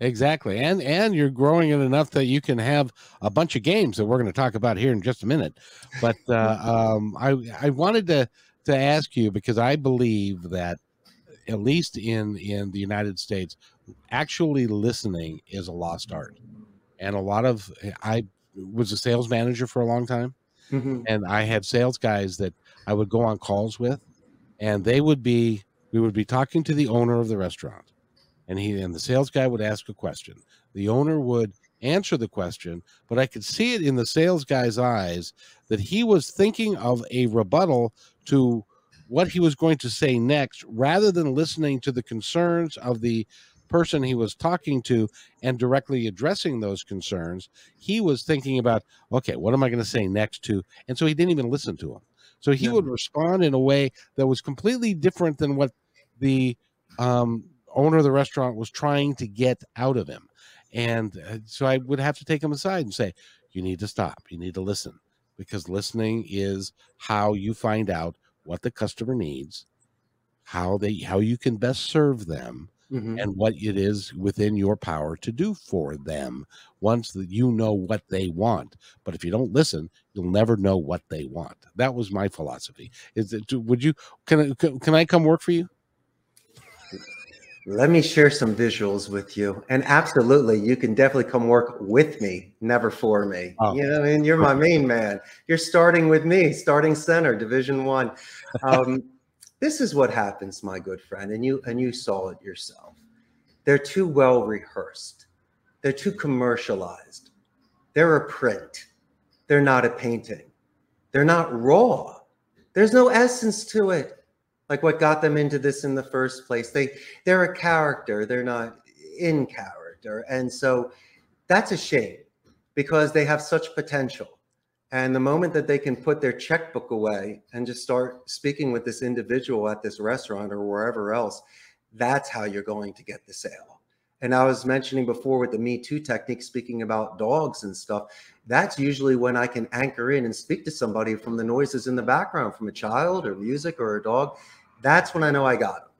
Exactly. And and you're growing it enough that you can have a bunch of games that we're going to talk about here in just a minute. But uh, um, I I wanted to to ask you because I believe that at least in in the United States, actually listening is a lost art. And a lot of I was a sales manager for a long time. Mm-hmm. And I had sales guys that I would go on calls with and they would be we would be talking to the owner of the restaurant and he and the sales guy would ask a question. The owner would answer the question, but I could see it in the sales guy's eyes that he was thinking of a rebuttal to what he was going to say next rather than listening to the concerns of the person he was talking to and directly addressing those concerns. He was thinking about, okay, what am I going to say next to? And so he didn't even listen to him. So he yeah. would respond in a way that was completely different than what the um, owner of the restaurant was trying to get out of him. And uh, so I would have to take him aside and say, you need to stop. You need to listen because listening is how you find out what the customer needs, how they how you can best serve them, mm-hmm. and what it is within your power to do for them once that you know what they want. But if you don't listen, you'll never know what they want. That was my philosophy. Is it would you can I, can I come work for you? Let me share some visuals with you. And absolutely, you can definitely come work with me, never for me. Oh. You know, I mean, you're my main man. You're starting with me, starting center, division one. Um, this is what happens, my good friend, and you and you saw it yourself. They're too well rehearsed. They're too commercialized. They're a print. They're not a painting. They're not raw. There's no essence to it like what got them into this in the first place. They they're a character, they're not in character. And so that's a shame because they have such potential. And the moment that they can put their checkbook away and just start speaking with this individual at this restaurant or wherever else, that's how you're going to get the sale. And I was mentioning before with the Me Too technique, speaking about dogs and stuff, that's usually when I can anchor in and speak to somebody from the noises in the background, from a child or music or a dog that's when I know I got them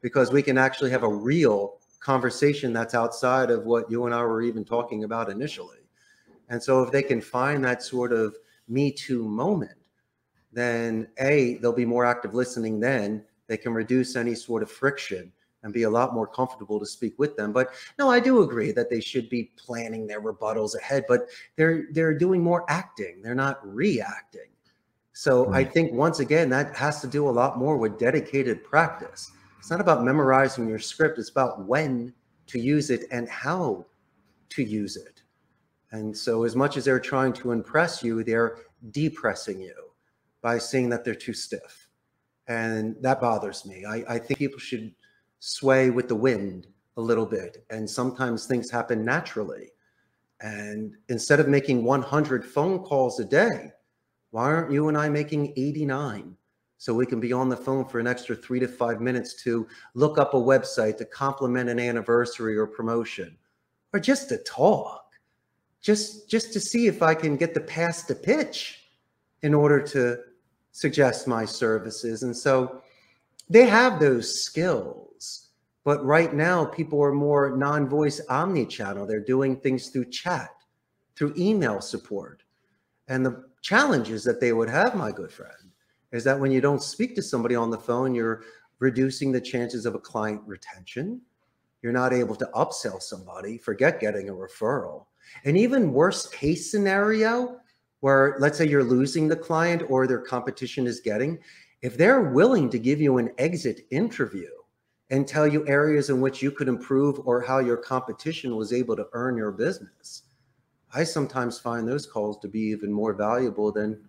because we can actually have a real conversation that's outside of what you and I were even talking about initially. And so if they can find that sort of me too moment, then A, they'll be more active listening then. They can reduce any sort of friction and be a lot more comfortable to speak with them. But no, I do agree that they should be planning their rebuttals ahead, but they're they're doing more acting. They're not reacting. So. I think once again, that has to do a lot more with dedicated practice. It's not about memorizing your script, it's about when to use it and how to use it. And so, as much as they're trying to impress you, they're depressing you by saying that they're too stiff. And that bothers me. I, I think people should sway with the wind a little bit. And sometimes things happen naturally. And instead of making 100 phone calls a day, why aren't you and I making 89? So we can be on the phone for an extra three to five minutes to look up a website to compliment an anniversary or promotion, or just to talk, just just to see if I can get the pass to pitch in order to suggest my services. And so they have those skills. But right now, people are more non-voice omni-channel. They're doing things through chat, through email support. And the challenges that they would have, my good friend, is that when you don't speak to somebody on the phone, you're reducing the chances of a client retention. You're not able to upsell somebody, forget getting a referral. And even worst case scenario, where let's say you're losing the client or their competition is getting, if they're willing to give you an exit interview and tell you areas in which you could improve or how your competition was able to earn your business, I sometimes find those calls to be even more valuable than